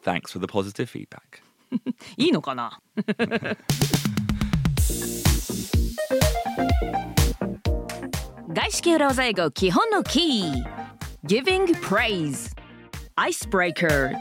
Thanks for the positive feedback. いいのかな外資系裏技英語基本のキー Giving praise Icebreaker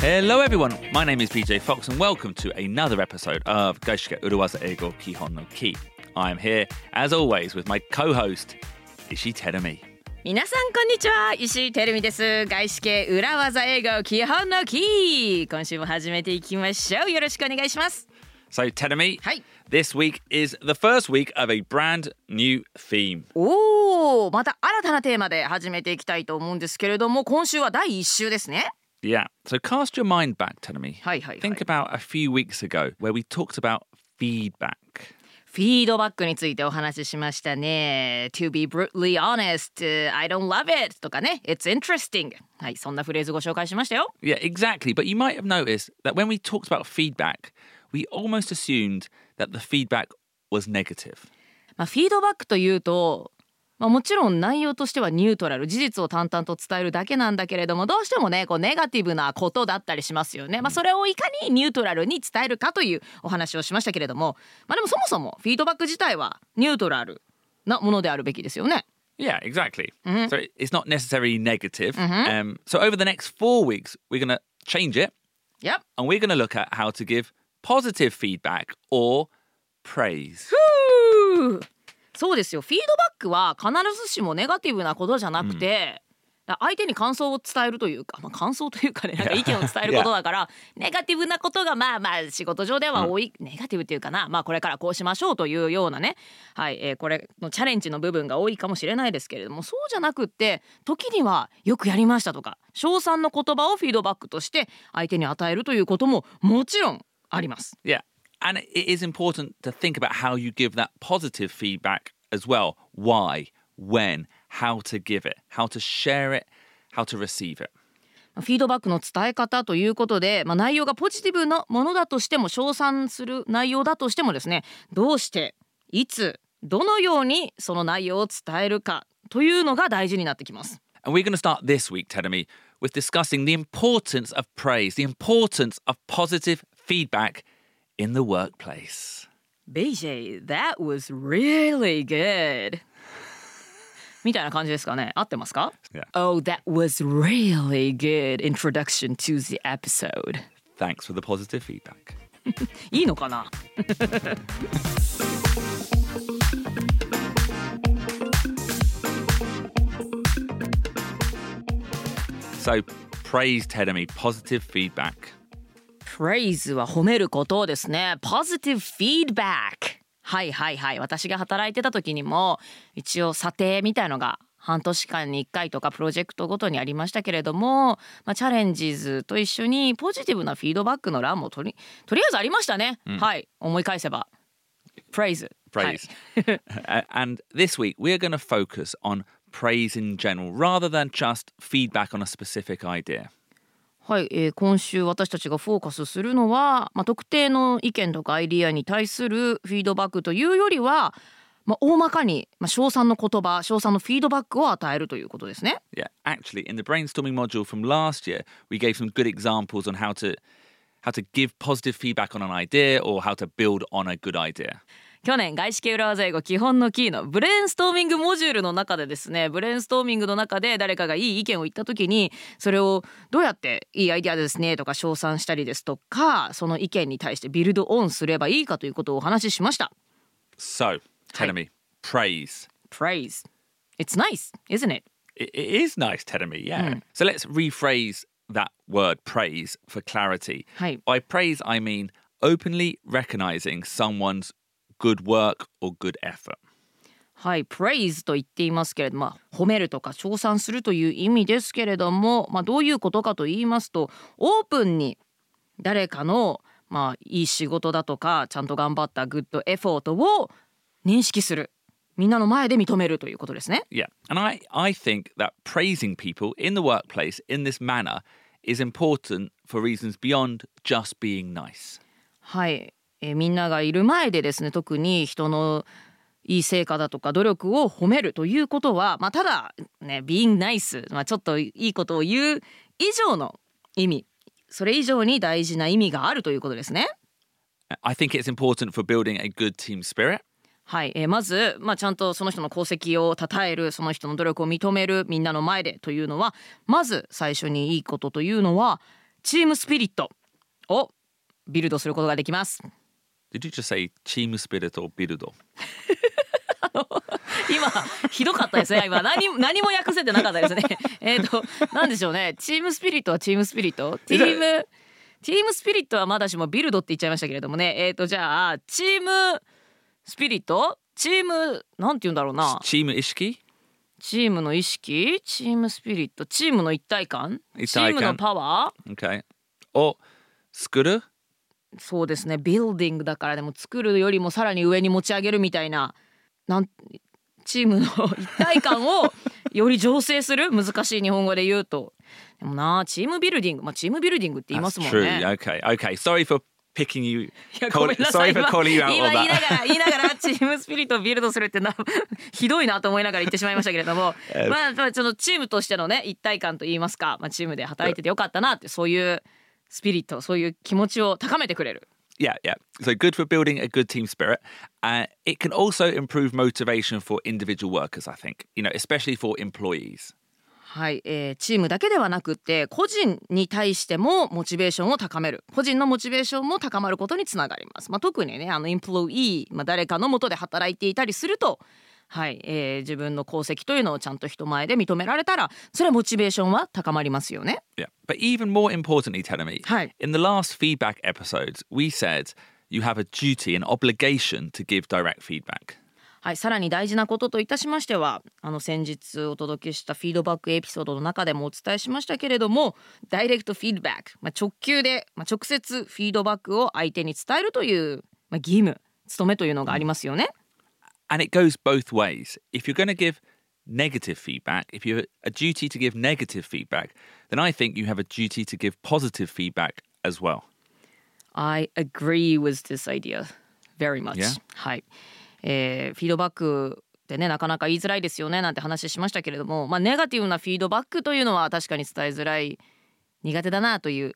Hello, everyone. My name is BJ Fox, and welcome to another episode of Gaishike Uruwaza Ego Kihon no Ki. I am here, as always, with my co-host Ishi Terumi. 皆さんこんにちは石井てるみです外資系裏技英語基本のキー今週も始めていきましょうよろしくお願いします So, Terumi, はい this week is the first week of a brand new theme. おおまた新たなテーマで始めていきたいと思うんですけれども今週は第1週ですね Yeah. So, cast your mind back, Terumi. はいはいはい Think about a few weeks ago where we talked about feedback. フィードバックについてお話ししましたね。To be brutally honest, I don't love it とかね。It's interesting. はい、そんなフレーズご紹介しましたよ。Yeah, exactly. But you might have noticed that when we talked about feedback, we almost assumed that the feedback was negative. まあ、フィードバックというと、まあ、もちろん内容としてはニュートラル事実を淡々と伝えるだけなんだけれどもどうしてもねこうネガティブなことだったりしますよね。まあ、それをいかにニュートラルに伝えるかというお話をしましたけれども、まあ、でもそもそもフィードバック自体はニュートラルなものであるべきですよね。Yeah, exactly. So it- it's not necessarily negative. Um, so over the next four weeks, we're going to change it Yep. and we're going to look at how to give positive feedback or praise. ふうそうですよフィードバックは必ずしもネガティブなことじゃなくて、だ相手に感想を伝えるというか、まあ、感想というかねなんか意見を伝えることだからネガティブなことがまあまあ仕事上では多い、ネガティブっていうかなまあこれからこうしましょうというようなねはい、えーこれのチャレンジの部分が多いかもしれないですけれどもそうじゃなくって時にはよくやりましたとか称賛の言葉をフィードバックとして相手に与えるということももちろんあります。Yeah. And it is important to think about how you give that positive feedback as well. Why, when, how to give it, how to share it, how to receive it. フィードバックの伝え方ということで、まあ、内容がポジティブなものだとしても称賛する内容だとしてもですねどうしていつどのようにその内容を伝えるかというのが大事になってきます。 And we're going to start this week, Tedemi, with discussing the importance of praise, the importance of positive feedback in the workplace. BJ, that was really good. みたいな感じですかね合ってますか Yeah. Oh, that was really good introduction to the episode. Thanks for the positive feedback. いいのかな So, praise, Tedemi, positive feedback. Praise は褒めることですね。positive feedback。はいはいはい。私が働いてた時にも一応査定みたいのが半年間に1回とかプロジェクトごとにありましたけれども、まあ、チャレンジーズと一緒にポジティブなフィードバックの欄もとりとりあえずありましたね。はい。思い返せば。praise。Praise. Uh, and this week, we're going to focus on praise in general rather than just feedback on a specific idea. はい、えー今週私たちがフォーカスするのは、まあ、特定の意見とかアイディアに対するフィードバックというよりは、まあ、大まかに、まあ、称賛の言葉称賛のフィードバックを与えるということですね。Yeah, actually, in the brainstorming module from last year, we gave some good examples on how to how to give positive feedback on an idea or how to build on a good idea. 去年外資系裏技英語基本のキーのブレインストーミングモジュールの中でですねブレインストーミングの中で誰かがいい意見を言った時にそれをどうやっていいアイデアですねとか称賛したりですとかその意見に対してビルドオンすればいいかということをお話ししました。So, tell me, praise. Praise. It's nice, isn't it? It, it is nice, telling me, yeah. So let's rephrase that word praise for clarity. はい。By praise, I mean openly recognizing someone's good work or good effort. はい、praise と言っていますけれども、まあ、褒めるとか称賛するという意味ですけれども、まあ、どういうことかと言いますとオープンに誰かの、まあ、いい仕事だとかちゃんと頑張ったグッドエフォートを認識するみんなの前で認めるということですね。Yeah. And I, I think that praising people in the workplace in this manner is important for reasons beyond just being nice. はい、えーみんながいる前でですね特に人のいい成果だとか努力を褒めるということは、まあ、ただね being nice、まあ、ちょっといいことを言う以上の意味それ以上に大事な意味があるということですね。I think it's important for building a good team spirit. はい、えーまず、まあ、ちゃんとその人の功績を称えるその人の努力を認めるみんなの前でというのはまず最初にいいことというのはチームスピリットをビルドすることができます。Did you just say team spirit or build? 今ひどかったですね。今何何も訳せてなかったですね。えっとなんでしょうね。チームスピリットはチームスピリットチームチームスピリットはまだしもビルドって言っちゃいましたけれどもね。えっ、とじゃあチームスピリットチームなんて言うんだろうな。Team ishiki? チームの意識？チームスピリットチームの一体感？チームのパワー？Okay. Or skuru? そうですねビルディングだからでも作るよりもさらに上に持ち上げるみたいななんチームの一体感をより醸成する？難しい日本語で言うとでもなチームビルディングまあチームビルディングって言いますもん.ね。Okay. Okay. Sorry for picking you. いやごめんなさい今今言いな.がら 言いながらチームスピリットをビルドするってなひどいなと思いながら言ってしまいましたけれどもまあまあそのチームとしてのね一体感といいますか、まあ、チームで働いててよかったなってそういうスピリットそういう気持ちを高めてくれる Yeah, yeah. So good for building a good team spirit. Uh, it can also improve motivation for individual workers, I think, you know, especially for employees. はい、えーチームだけではなくって個人に対してもモチベーションを高める個人のモチベーションも高まることにつながります、まあ、特にねあのインプロイー、まあ、誰かの下で働いていたりするとはい、えー自分の功績というのをちゃんと人前で認められたらそれはモチベーションは高まりますよね Yeah. But even more importantly, Telemi, in the last feedback episodes, we said you have a duty, an obligation to give direct feedback. はい、さらに大事なことといたしましてはあの先日お届けしたフィードバックエピソードの中でもお伝えしましたけれどもダイレクトフィードバック、まあ、直球で、まあ、直接フィードバックを相手に伝えるという、まあ、義務務めというのがありますよね。And it goes both ways. If you're going to give negative feedback, if you have a duty to give negative feedback, then I think you have a duty to give positive feedback as well. I agree with this idea very much. Yeah? はい、えーフィードバックでねなかなか言いづらいですよねなんて話しましたけれども、まあ、ネガティブなフィードバックというのは確かに伝えづらい苦手だなという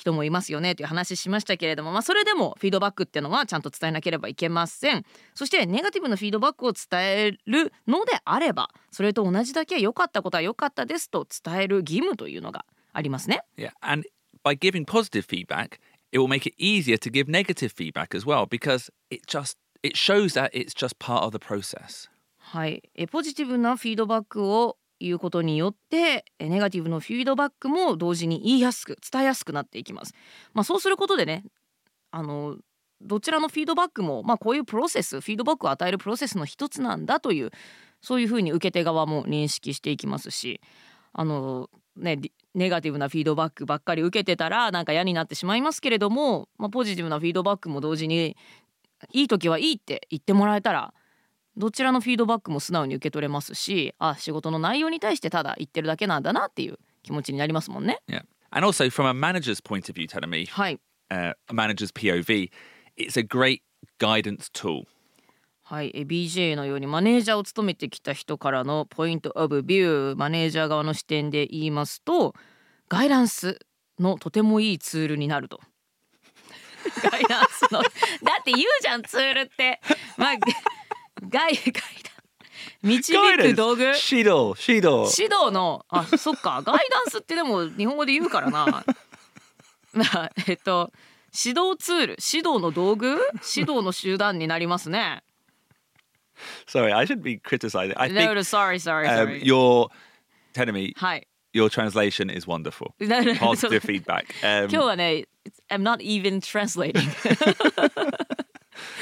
人もいますよねという話しましたけれども、まあ、それでもフィードバックっていうのはちゃんと伝えなければいけませんそしてネガティブなフィードバックを伝えるのであればそれと同じだけ良かったことは良かったですと伝える義務というのがありますね。Yeah. And by giving positive feedback, it will make it easier to give negative feedback as well because it just it shows that it's just part of the process. はい、えポジティブなフィードバックを言うことによってネガティブのフィードバックも同時に言いやすく伝えやすくなっていきます。まあ、そうすることでねあのどちらのフィードバックも、まあ、こういうプロセスフィードバックを与えるプロセスの一つなんだというそういうふうに受け手側も認識していきますしあの、ね、ネガティブなフィードバックばっかり受けてたらなんか嫌になってしまいますけれども、まあ、ポジティブなフィードバックも同時にいい時はいいって言ってもらえたらどちらのフィードバックも素直に受け取れますしあ仕事の内容に対してただ言ってるだけなんだなっていう気持ちになりますもんね。Yeah. And also from a manager's point of view, uh, a manager's POV, it's a great guidance tool. はい、え BJ のようにマネージャーを務めてきた人からのポイントオブビューマネージャー側の視点で言いますとガイダンスのとてもいいツールになると。ガイダンスのだって言うじゃんツールって。まあガイガイダン導く道具 Shido, shido. 指導のあそっかガイダンスってでも日本語で言うからなまあえっと指導ツール指導の道具指導の集団になりますね Sorry, I shouldn't be criticizing. I No, think no, sorry, sorry, um, sorry. you're telling me はい。your translation is wonderful. Positive feedback. Um, 今日はね、I'm not even translating.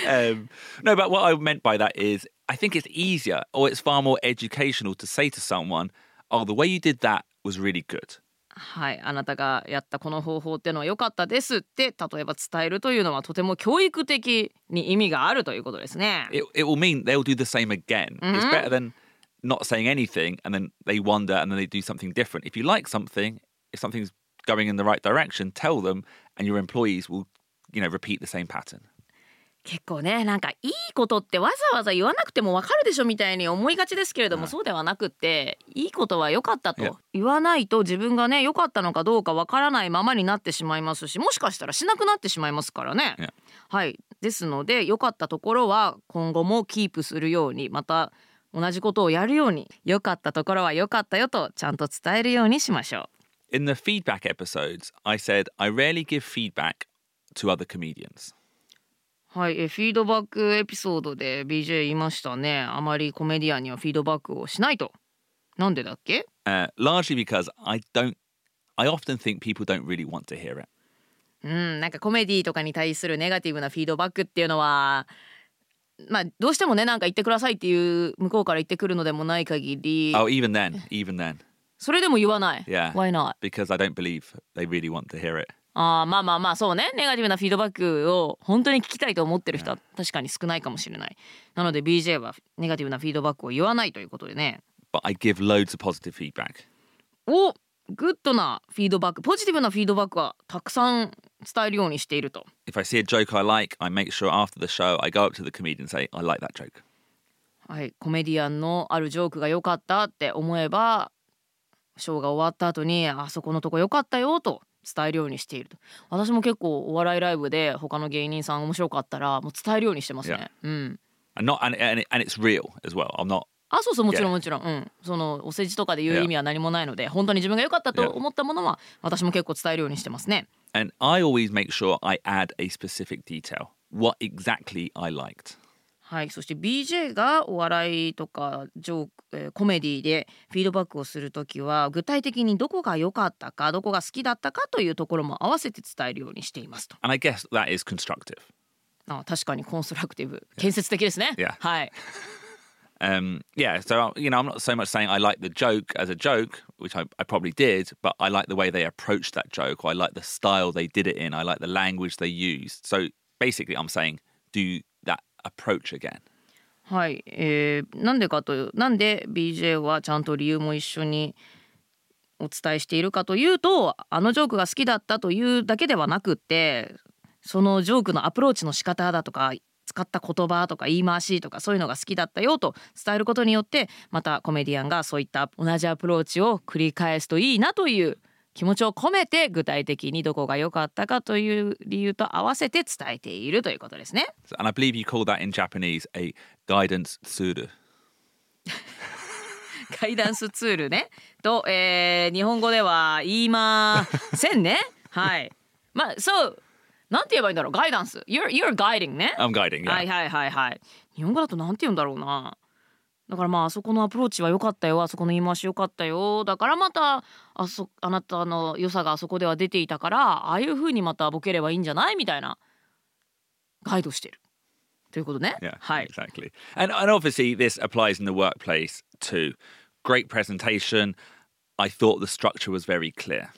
um, no, but what I meant by that is I think it's easier or it's far more educational to say to someone, oh, the way you did that was really good. はい、あなたがやったこの方法っていうのは良かったですって例えば伝えるというのはとても教育的に意味があるということですね。 It, it will mean they'll do the same again. It's better than not saying anything and then they wonder and then they do something different. If you like something, if something's going in the right direction, tell them and your employees will, you know, repeat the same pattern. 結構ねなんかいいことってわざわざ言わなくてもわかるでしょみたいに思いがちですけれども、はいそうではなくっていいことは良かったと言わないと自分がね良かったのかどうかわからないままになってしまいますしもしかしたらしなくなってしまいますからね。はいですので良かったところは今後もキープするようにまた同じことをやるように良かったところは良かったよとちゃんと伝えるようにしましょう。In the feedback episodes, I said I rarely give feedback to other comedians. はい、えフィードバックエピソードで BJ 言いましたねあまりコメディアンにはフィードバックをしないとなんでだっけ？Uh, largely because I don't, I often think people don't really want to hear it. うんなんかコメディとかに対するネガティブなフィードバックっていうのはまあどうしてもねなんか言ってくださいっていう向こうから言ってくるのでもない限り Oh, even then, even then, それでも言わない、Yeah. Why not? because I don't believe they really want to hear it. あーまあまあまあそうね。ネガティブなフィードバックを本当に聞きたいと思ってる人は確かに少ないかもしれない。なので BJ はネガティブなフィードバックを言わないということでね。But I give loads of positive feedback. おグッドなフィードバックポジティブなフィードバックはたくさん伝えるようにしていると。If I see a joke I like, I make sure after the show I go up to the comedian and say, I like that joke. はいコメディアンのあるジョークが良かったって思えばショーが終わった後にあそこのとこ良かったよと伝えるようにしていると私も結構お笑いライブで他の芸人さん面白かったらもう伝えるようにしてますねうん。And not and, and, it- and it's real as well. I'm not あそうそうもちろん.もちろん、うん、そのお世辞とかで言う.意味は何もないので本当に自分が良かったと.思ったものは私も結構伝えるようにしてますね and I always make sure I add a specific detail. What exactly I liked. はいそして BJ がお笑いとかジョーク、えーコメディでフィードバックをするときは具体的にどこが良かったかどこが好きだったかというところも合わせて伝えるようにしていますと And I guess that is constructive. あ確かにコンストラクティブ建設的ですね Yeah. はい Um, yeah, so you know, I'm not so much saying I like the joke as a joke, which I, I probably did, but I like the way they approached that joke, or I like the style they did it in, I like the language they used. So basically, I'm saying do approach again. はい、えーなんでかというなんで BJ はちゃんと理由も一緒にお伝えしているかというとあのジョークが好きだったというだけではなくってそのジョークのアプローチの仕方だとか使った言葉とか言い回しとかそういうのが好きだったよと伝えることによってまたコメディアンがそういった同じアプローチを繰り返すといいなという気持ちを込めて具体的にどこが良かったかという理由と合わせて伝えているということですね。So- And I believe you call that in Japanese a guidance tsuru. ガイダンスツールねと、えー日本語では言いませんね。はい。まあそうなんて言えばいいんだろう？ガイダンス you're, you're guiding ね。I'm guiding, yeah. はいはいはいはい。日本語だとなんて言うんだろうなだからまああそこのアプローチは良かったよ。あそこの言い回し良かったよ。だからまたあそあなたの良さがあそこでは出ていたからああいう風にまたボケればいいんじゃない？みたいなガイドしてる。ということね。Yeah, はい。exactly. And and obviously this applies in the workplace too. Great presentation. I thought the structure was very clear.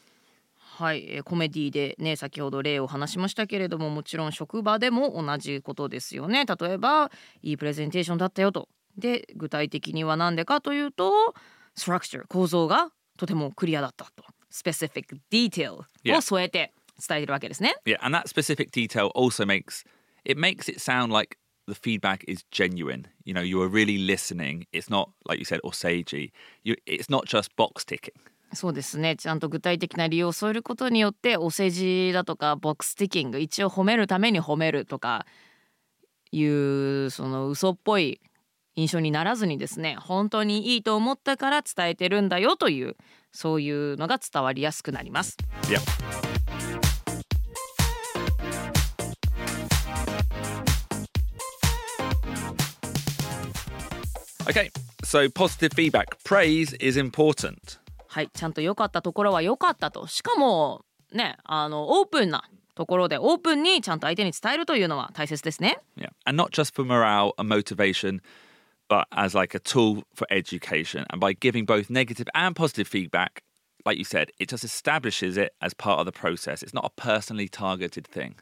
はい、えーコメディでね先ほど例を話しましたけれどももちろん職場でも同じことですよね。例えばいいプレゼンテーションだったよとで具体的には何でかというと structure 構造がとてもクリアだったと specific detail Yeah. を添えて伝えてるわけですね Yeah, and that specific detail also makes it makes it sound like the feedback is genuine. You know, you are really listening. It's not like you said お世辞. You, it's not just box ticking. そうですねちゃんと具体的な理由を添えることによってお世辞だとか box ticking 一応褒めるために褒めるとかいうその嘘っぽい印象にならずにですね本当にいいと思ったから伝えてるんだよというそういうのが伝わりやすくなります。Yeah. Okay, so positive feedback. Praise is important. はいちゃんと良かったところは良かったとしかもねあのオープンなところでオープンにちゃんと相手に伝えるというのは大切ですね。Yeah. And not just for morale and motivation, but as like a tool for education. And by giving both negative and positive feedback, like you said, it just establishes it as part of the process. It's not a personally targeted thing.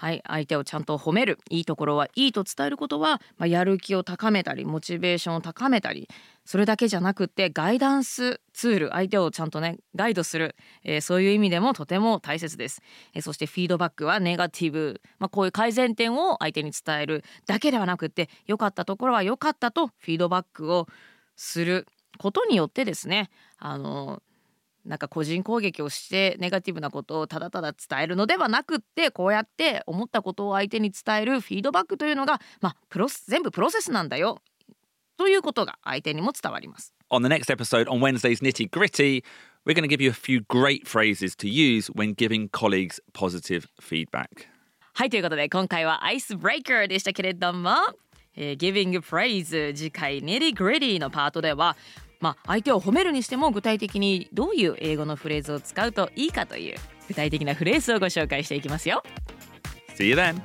はい、相手をちゃんと褒める。いいところはいいと伝えることは、まあ、やる気を高めたりモチベーションを高めたりそれだけじゃなくってガイダンスツール相手をちゃんとねガイドする、えーそういう意味でもとても大切です、えーそしてフィードバックはネガティブ、まあ、こういう改善点を相手に伝える。だけではなくて良かったところは良かったとフィードバックをすることによってですね。あのなんか個人攻撃をしてネガティブなことをただただ伝えるのではなくってこうやって思ったことを相手に伝えるフィードバックというのが、まあ、プロス全部プロセスなんだよということが相手にも伝わります。On the next episode on Wednesday's Nitty Gritty, we're going to give you a few great phrases to use when giving colleagues positive feedback. はいということで今回はアイスブレイカーでしたけれども、えー、Giving Praise 次回 Nitty Gritty のパートではまあ、相手を褒めるにしても具体的にどういう英語のフレーズを使うといいかという具体的なフレーズをご紹介していきますよ See you then.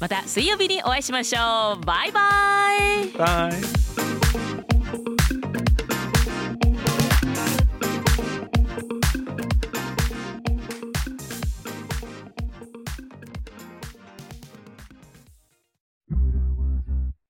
また水曜日にお会いしましょうバイバイ Bye.